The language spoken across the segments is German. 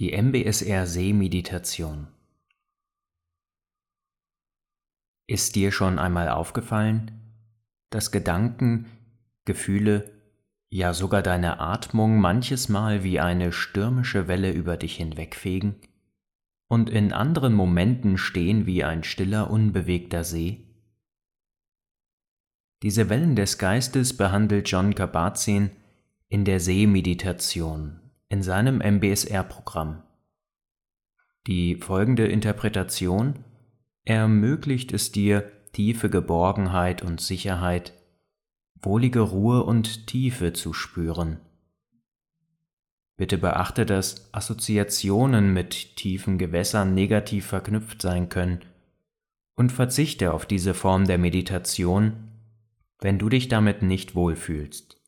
Die MBSR Sehmeditation. Ist dir schon einmal aufgefallen, dass Gedanken, Gefühle, ja sogar deine Atmung manches Mal wie eine stürmische Welle über dich hinwegfegen und in anderen Momenten stehen wie ein stiller, unbewegter See? Diese Wellen des Geistes behandelt John Kabat-Zinn in der Sehmeditation in seinem MBSR-Programm. Die folgende Interpretation ermöglicht es dir, tiefe Geborgenheit und Sicherheit, wohlige Ruhe und Tiefe zu spüren. Bitte beachte, dass Assoziationen mit tiefen Gewässern negativ verknüpft sein können und verzichte auf diese Form der Meditation, wenn du dich damit nicht wohlfühlst.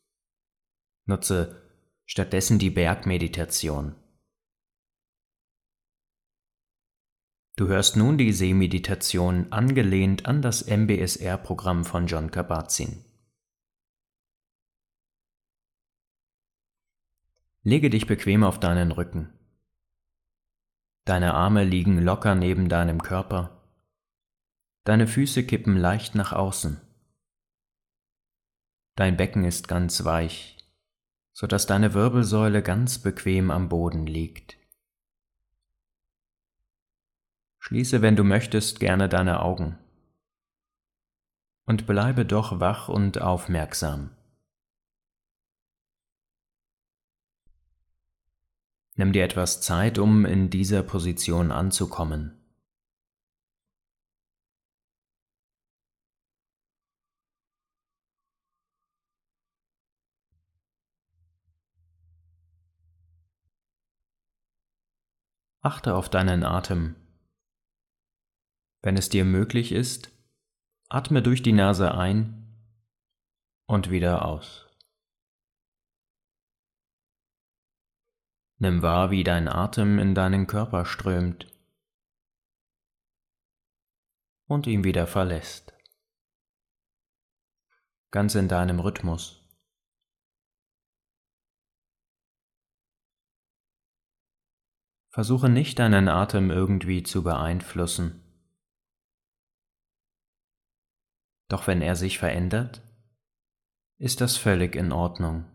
Nutze stattdessen die Bergmeditation. Du hörst nun die Sehmeditation angelehnt an das MBSR-Programm von John Kabat-Zinn. Lege dich bequem auf deinen Rücken. Deine Arme liegen locker neben deinem Körper. Deine Füße kippen leicht nach außen. Dein Becken ist ganz weich, sodass deine Wirbelsäule ganz bequem am Boden liegt. Schließe, wenn du möchtest, gerne deine Augen und bleibe doch wach und aufmerksam. Nimm dir etwas Zeit, um in dieser Position anzukommen. Achte auf deinen Atem. Wenn es dir möglich ist, atme durch die Nase ein und wieder aus. Nimm wahr, wie dein Atem in deinen Körper strömt und ihn wieder verlässt. Ganz in deinem Rhythmus. Versuche nicht deinen Atem irgendwie zu beeinflussen. Doch wenn er sich verändert, ist das völlig in Ordnung.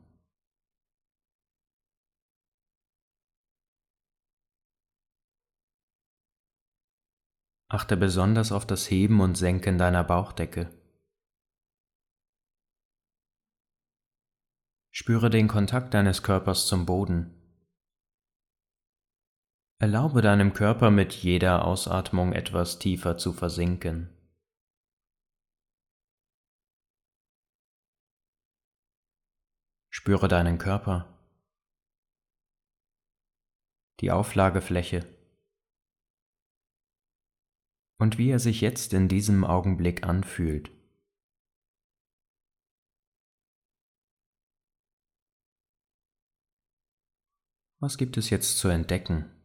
Achte besonders auf das Heben und Senken deiner Bauchdecke. Spüre den Kontakt deines Körpers zum Boden. Erlaube deinem Körper mit jeder Ausatmung etwas tiefer zu versinken. Spüre deinen Körper, die Auflagefläche und wie er sich jetzt in diesem Augenblick anfühlt. Was gibt es jetzt zu entdecken?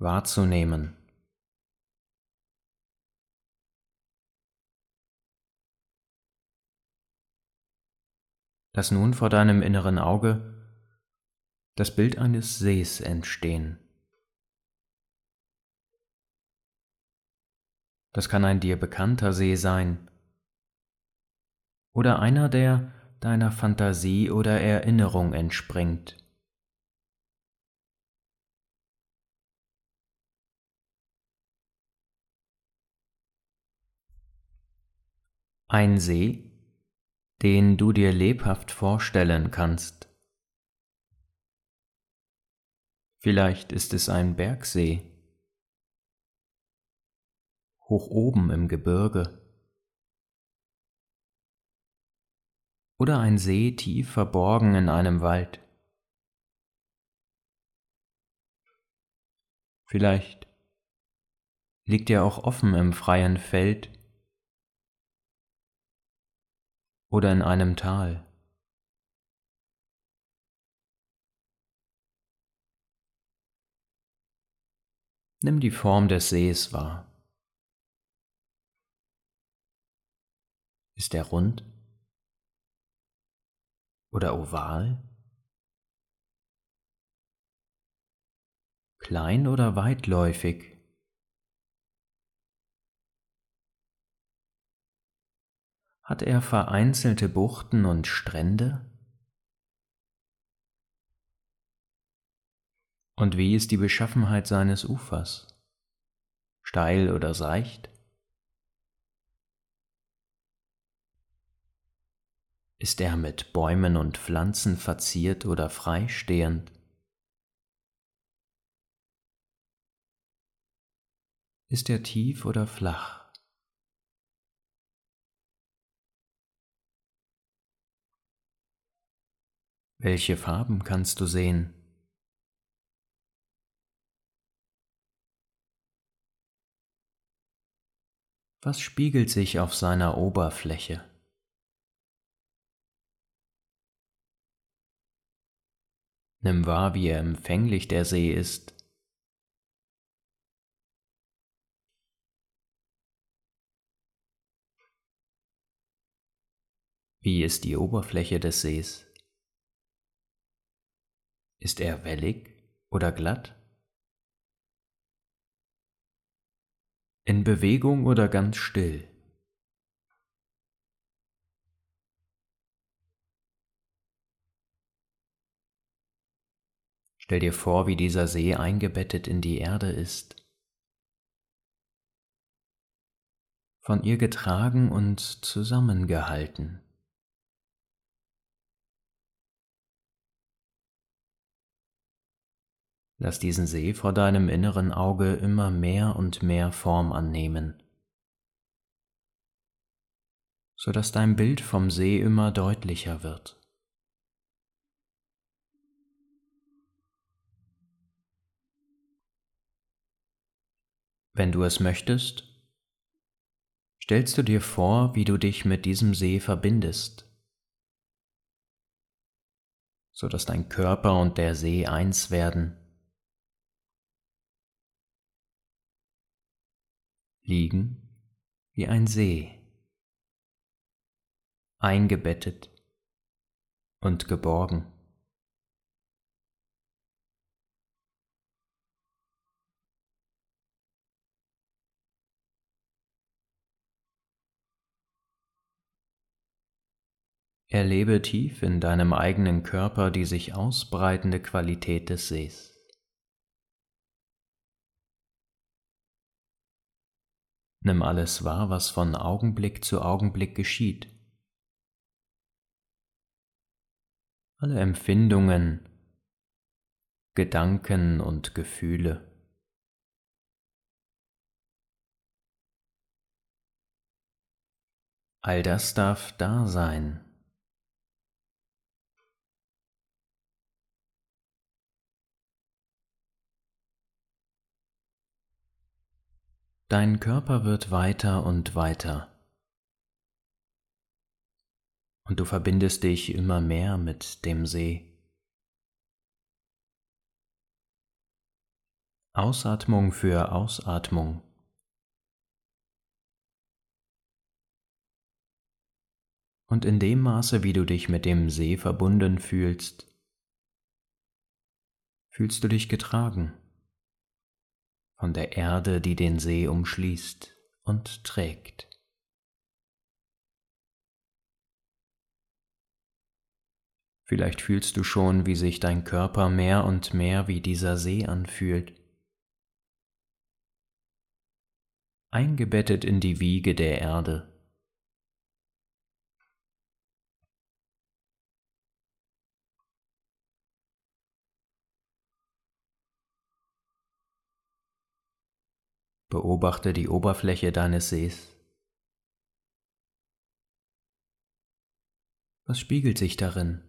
Wahrzunehmen. Lass nun vor deinem inneren Auge das Bild eines Sees entstehen. Das kann ein dir bekannter See sein oder einer, der deiner Fantasie oder Erinnerung entspringt. Ein See, den du dir lebhaft vorstellen kannst. Vielleicht ist es ein Bergsee, hoch oben im Gebirge. Oder ein See tief verborgen in einem Wald. Vielleicht liegt er auch offen im freien Feld oder in einem Tal. Nimm die Form des Sees wahr. Ist er rund oder oval? Klein oder weitläufig? Hat er vereinzelte Buchten und Strände? Und wie ist die Beschaffenheit seines Ufers? Steil oder seicht? Ist er mit Bäumen und Pflanzen verziert oder freistehend? Ist er tief oder flach? Welche Farben kannst du sehen? Was spiegelt sich auf seiner Oberfläche? Nimm wahr, wie empfänglich der See ist. Wie ist die Oberfläche des Sees? Ist er wellig oder glatt? In Bewegung oder ganz still? Stell dir vor, wie dieser See eingebettet in die Erde ist, von ihr getragen und zusammengehalten. Lass diesen See vor deinem inneren Auge immer mehr und mehr Form annehmen, so dass dein Bild vom See immer deutlicher wird. Wenn du es möchtest, stellst du dir vor, wie du dich mit diesem See verbindest, so dass dein Körper und der See eins werden, liegen wie ein See, eingebettet und geborgen. Erlebe tief in deinem eigenen Körper die sich ausbreitende Qualität des Sees. Nimm alles wahr, was von Augenblick zu Augenblick geschieht. Alle Empfindungen, Gedanken und Gefühle. All das darf da sein. Dein Körper wird weiter und weiter. Und du verbindest dich immer mehr mit dem See. Ausatmung für Ausatmung. Und in dem Maße, wie du dich mit dem See verbunden fühlst, fühlst du dich getragen von der Erde, die den See umschließt und trägt. Vielleicht fühlst du schon, wie sich dein Körper mehr und mehr wie dieser See anfühlt, eingebettet in die Wiege der Erde. Beobachte die Oberfläche deines Sees. Was spiegelt sich darin?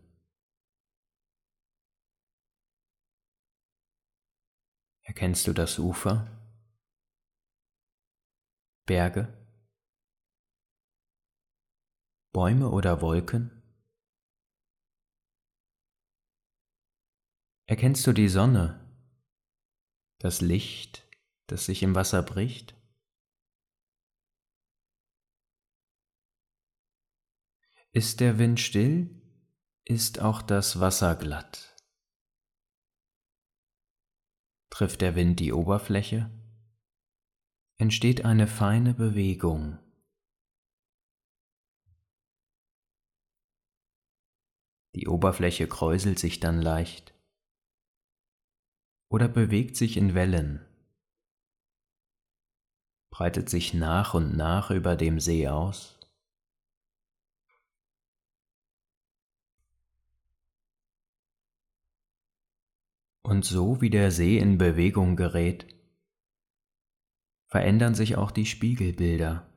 Erkennst du das Ufer? Berge? Bäume oder Wolken? Erkennst du die Sonne, das Licht das sich im Wasser bricht? Ist der Wind still, ist auch das Wasser glatt. Trifft der Wind die Oberfläche, entsteht eine feine Bewegung. Die Oberfläche kräuselt sich dann leicht oder bewegt sich in Wellen, breitet sich nach und nach über dem See aus. Und so wie der See in Bewegung gerät, verändern sich auch die Spiegelbilder.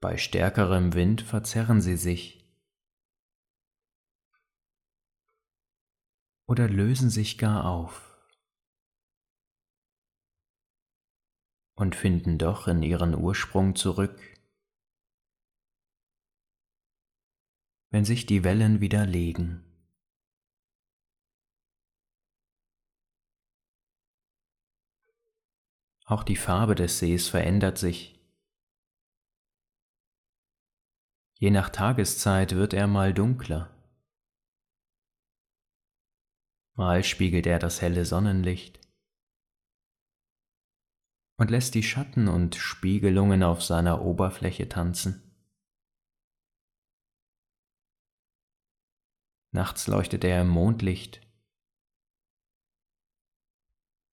Bei stärkerem Wind verzerren sie sich oder lösen sich gar auf und finden doch in ihren Ursprung zurück, wenn sich die Wellen wieder legen. Auch die Farbe des Sees verändert sich. Je nach Tageszeit wird er mal dunkler. Mal spiegelt er das helle Sonnenlicht und lässt die Schatten und Spiegelungen auf seiner Oberfläche tanzen. Nachts leuchtet er im Mondlicht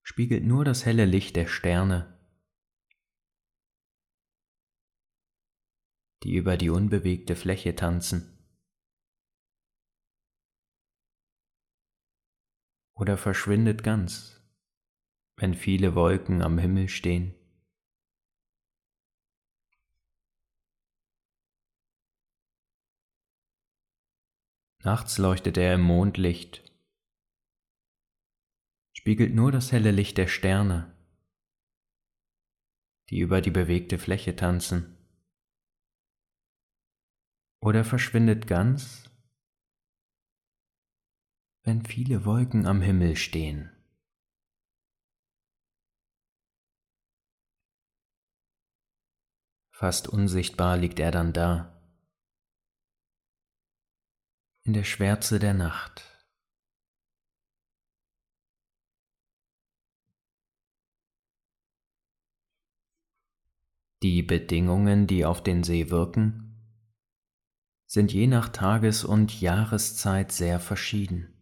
spiegelt nur das helle Licht der Sterne, die über die unbewegte Fläche tanzen. Oder verschwindet ganz, wenn viele Wolken am Himmel stehen. Nachts leuchtet er im Mondlicht spiegelt nur das helle Licht der Sterne, die über die bewegte Fläche tanzen, oder verschwindet ganz, wenn viele Wolken am Himmel stehen. Fast unsichtbar liegt er dann da, in der Schwärze der Nacht. Die Bedingungen, die auf den See wirken, sind je nach Tages- und Jahreszeit sehr verschieden.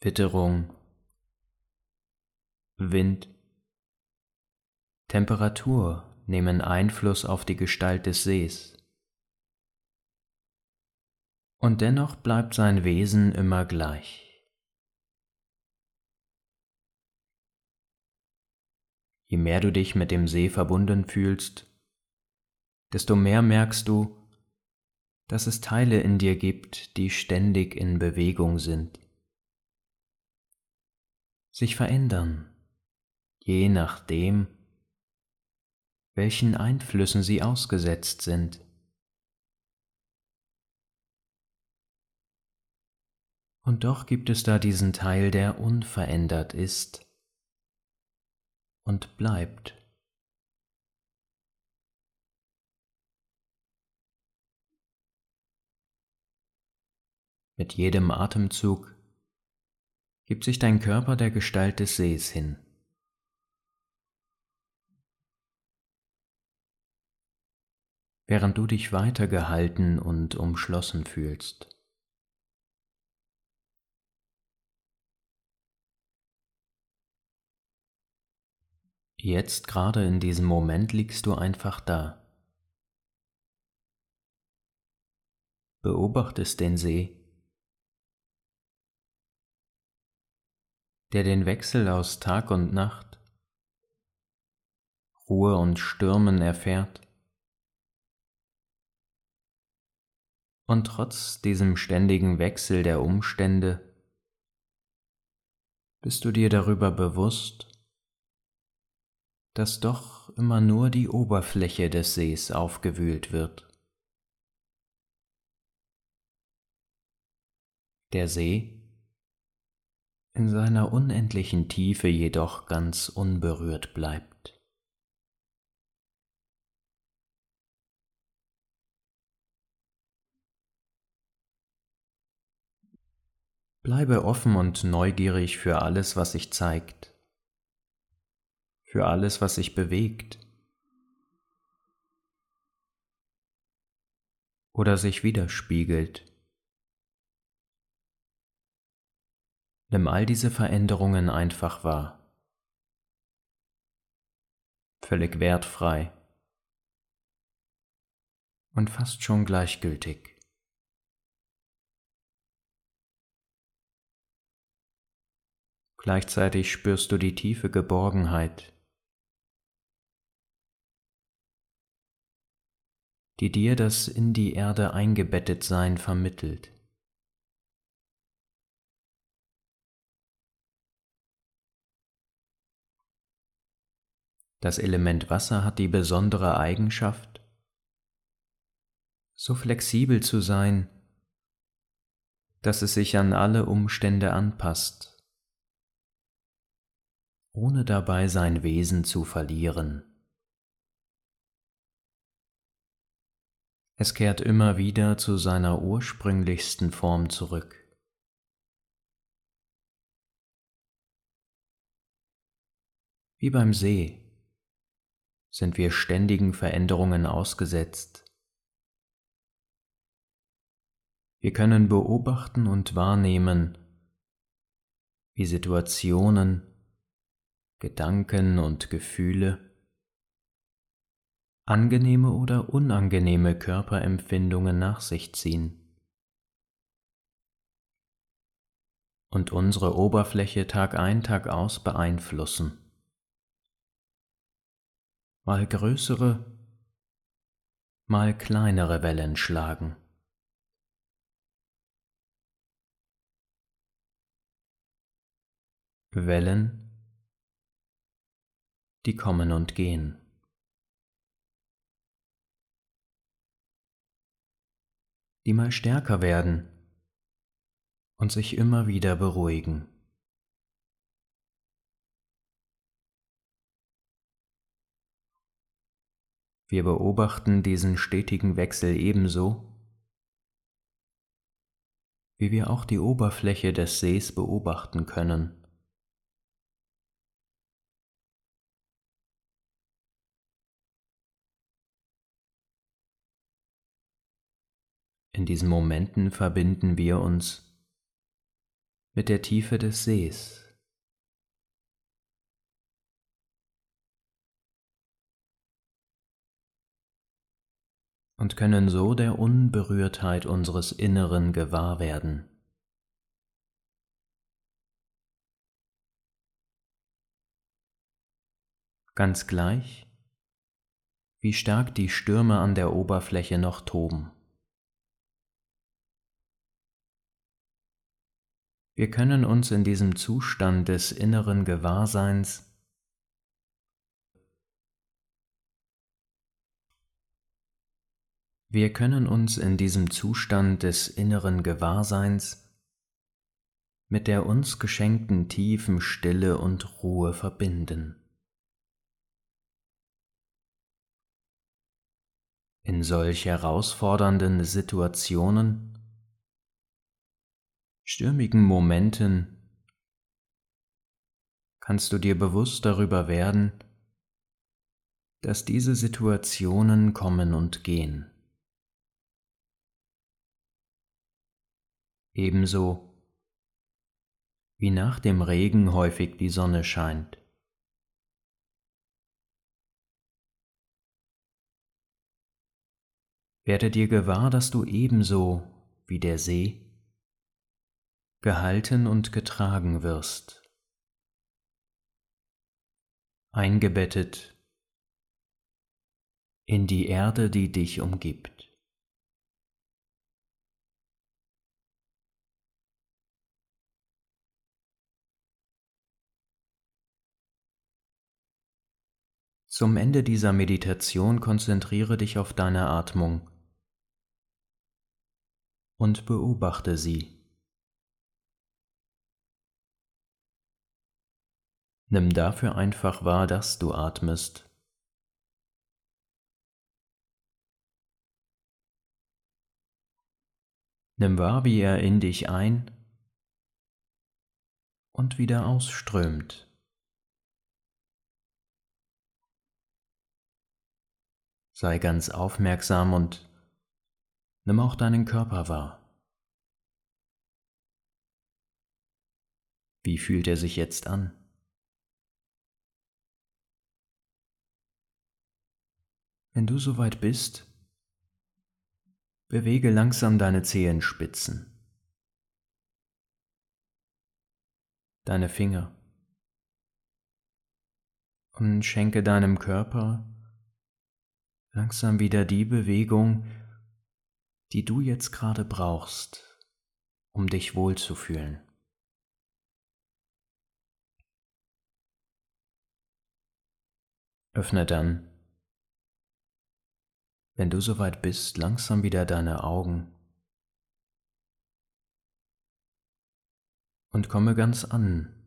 Witterung, Wind, Temperatur nehmen Einfluss auf die Gestalt des Sees. Und dennoch bleibt sein Wesen immer gleich. Je mehr du dich mit dem See verbunden fühlst, desto mehr merkst du, dass es Teile in dir gibt, die ständig in Bewegung sind, sich verändern, je nachdem, welchen Einflüssen sie ausgesetzt sind. Und doch gibt es da diesen Teil, der unverändert ist, und bleibt. Mit jedem Atemzug gibt sich dein Körper der Gestalt des Sees hin. Während du dich weiter gehalten und umschlossen fühlst. Jetzt gerade in diesem Moment liegst du einfach da. Beobachtest den See, der den Wechsel aus Tag und Nacht, Ruhe und Stürmen erfährt. Und trotz diesem ständigen Wechsel der Umstände bist du dir darüber bewusst, dass doch immer nur die Oberfläche des Sees aufgewühlt wird. Der See in seiner unendlichen Tiefe jedoch ganz unberührt bleibt. Bleibe offen und neugierig für alles, was sich zeigt, für alles, was sich bewegt oder sich widerspiegelt. Nimm all diese Veränderungen einfach wahr. Völlig wertfrei und fast schon gleichgültig. Gleichzeitig spürst du die tiefe Geborgenheit, die dir das in die Erde eingebettet Sein vermittelt. Das Element Wasser hat die besondere Eigenschaft, so flexibel zu sein, dass es sich an alle Umstände anpasst, ohne dabei sein Wesen zu verlieren. Es kehrt immer wieder zu seiner ursprünglichsten Form zurück. Wie beim See sind wir ständigen Veränderungen ausgesetzt. Wir können beobachten und wahrnehmen, wie Situationen, Gedanken und Gefühle angenehme oder unangenehme Körperempfindungen nach sich ziehen. und unsere Oberfläche Tag ein, Tag aus beeinflussen mal größere, mal kleinere Wellen schlagen. Wellen, die kommen und gehen. Die mal stärker werden und sich immer wieder beruhigen. Wir beobachten diesen stetigen Wechsel ebenso, wie wir auch die Oberfläche des Sees beobachten können. In diesen Momenten verbinden wir uns mit der Tiefe des Sees. und können so der Unberührtheit unseres Inneren gewahr werden. Ganz gleich, wie stark die Stürme an der Oberfläche noch toben. Wir können uns in diesem Zustand des inneren Gewahrseins Wir können uns in diesem Zustand des inneren Gewahrseins mit der uns geschenkten tiefen Stille und Ruhe verbinden. In solch herausfordernden Situationen, stürmigen Momenten kannst du dir bewusst darüber werden, dass diese Situationen kommen und gehen. ebenso wie nach dem Regen häufig die Sonne scheint. Werde dir gewahr, dass du ebenso wie der See gehalten und getragen wirst, eingebettet in die Erde, die dich umgibt. Zum Ende dieser Meditation konzentriere dich auf deine Atmung und beobachte sie. Nimm dafür einfach wahr, dass du atmest. Nimm wahr, wie er in dich ein und wieder ausströmt. Sei ganz aufmerksam und nimm auch deinen Körper wahr. Wie fühlt er sich jetzt an? Wenn du soweit bist, bewege langsam deine Zehenspitzen, deine Finger und schenke deinem Körper langsam wieder die Bewegung, die du jetzt gerade brauchst, um dich wohlzufühlen. Öffne dann, wenn du soweit bist, langsam wieder deine Augen und komme ganz an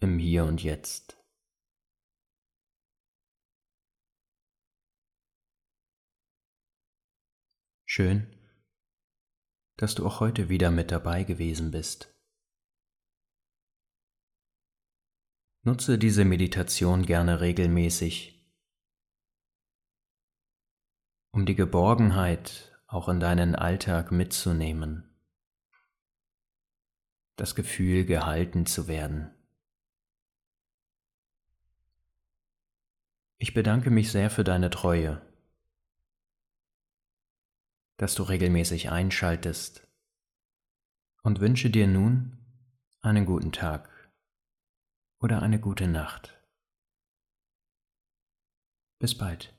im Hier und Jetzt. Schön, dass du auch heute wieder mit dabei gewesen bist. Nutze diese Meditation gerne regelmäßig, um die Geborgenheit auch in deinen Alltag mitzunehmen, das Gefühl gehalten zu werden. Ich bedanke mich sehr für deine Treue dass du regelmäßig einschaltest und wünsche dir nun einen guten Tag oder eine gute Nacht. Bis bald.